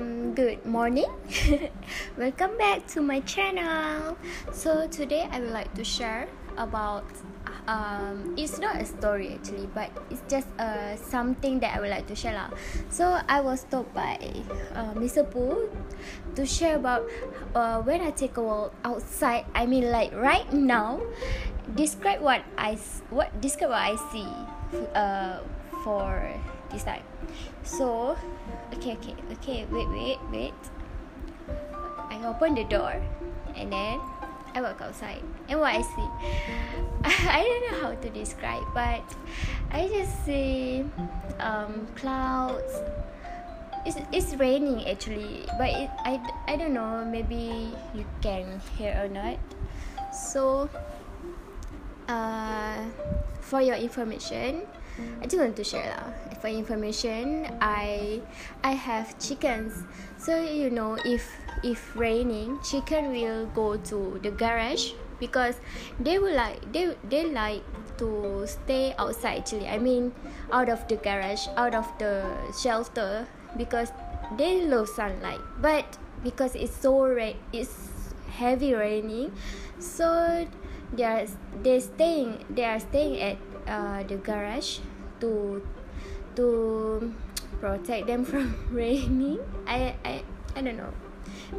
Um, good morning. Welcome back to my channel. So today I would like to share about um it's not a story actually but it's just uh something that I would like to share lah. So I was told by uh, Mr. poo to share about uh, when I take a walk outside. I mean like right now. Describe what I what describe what I see uh for this time. So, okay, okay, okay. Wait, wait, wait. I open the door, and then I walk outside. And what I see, I don't know how to describe, but I just see um, clouds. It's, it's raining actually, but it, I, I don't know. Maybe you can hear or not. So, uh, for your information, I just want to share lah. For information, I I have chickens. So you know if if raining, chicken will go to the garage because they will like they they like to stay outside actually. I mean out of the garage, out of the shelter because they love sunlight. But because it's so ra- it's heavy raining, so they are they staying they are staying at uh, the garage to to protect them from raining. I, I I don't know.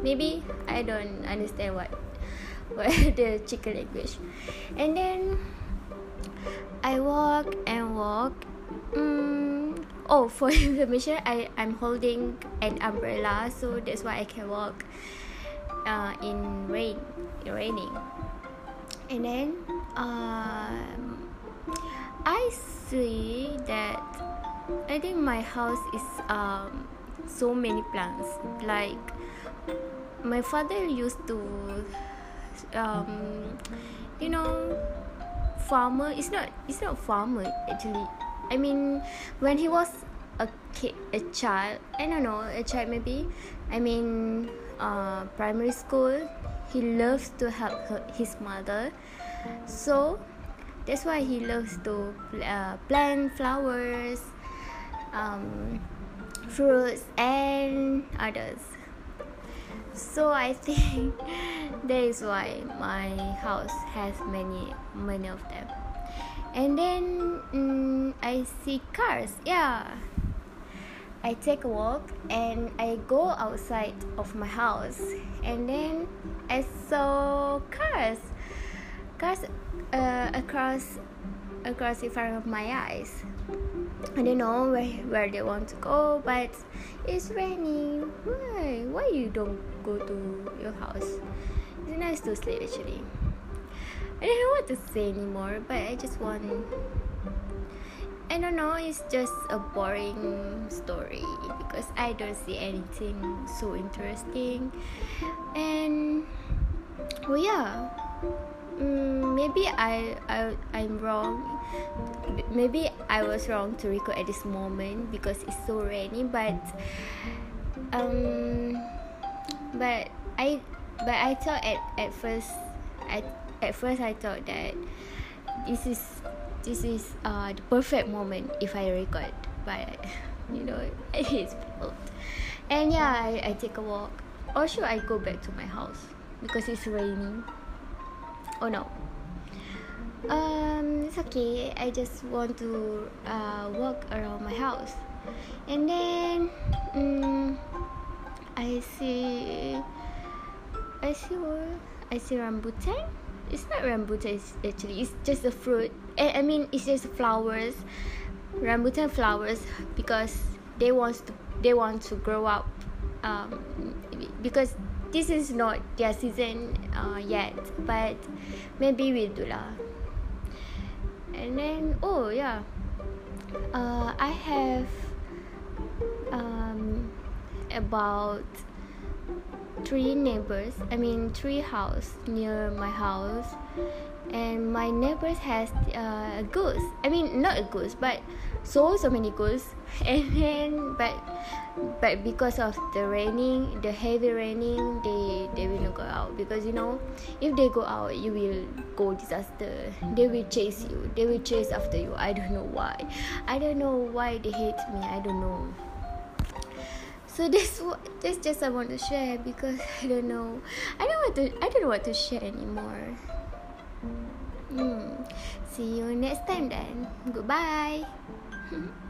Maybe I don't understand what what the chicken language. And then I walk and walk. Mm, oh for information I I'm holding an umbrella so that's why I can walk uh, in rain in raining. And then um, I see that I think my house is um so many plants. Like my father used to um you know farmer it's not it's not farmer actually. I mean when he was a kid a child I don't know a child maybe I mean uh primary school he loves to help her, his mother. So that's why he loves to uh, plant flowers um, fruits and others. So i think that is why my house has many many of them. And then mm, i see cars yeah. I take a walk and I go outside of my house. And then I saw cars cars uh, across across in front of my eyes. I don't know where, where they want to go, but it's raining. Why? Why you don't go to your house? It's nice to sleep actually. I don't know what to say anymore, but I just want. I don't know. It's just a boring story because I don't see anything so interesting, and well, yeah mm, maybe I, I I'm wrong. Maybe I was wrong to record at this moment because it's so rainy. But um, but I but I thought at at first at at first I thought that this is this is uh the perfect moment if I record. But you know it's fault. And yeah, I, I take a walk. Or should I go back to my house because it's raining? Oh no? Um it's okay. I just want to uh, walk around my house. And then um, i see i see what i see rambutan. It's not rambutan it's actually it's just a fruit. I, I mean it's just flowers. Rambutan flowers because they want to they want to grow up um, because this is not their season uh, yet but maybe we'll do lah. And then oh yeah. Uh, I have um, about three neighbors I mean three house near my house. And my neighbors has uh, a goose. I mean not a goose but so so many goose. And then but but because of the raining the heavy raining they they will not go out. Because you know if they go out you will go disaster. They will chase you. They will chase after you. I don't know why. I don't know why they hate me. I don't know so that's what that's just I want to share because I don't know. I don't want to I don't know what to share anymore. Hmm. See you next time then. Goodbye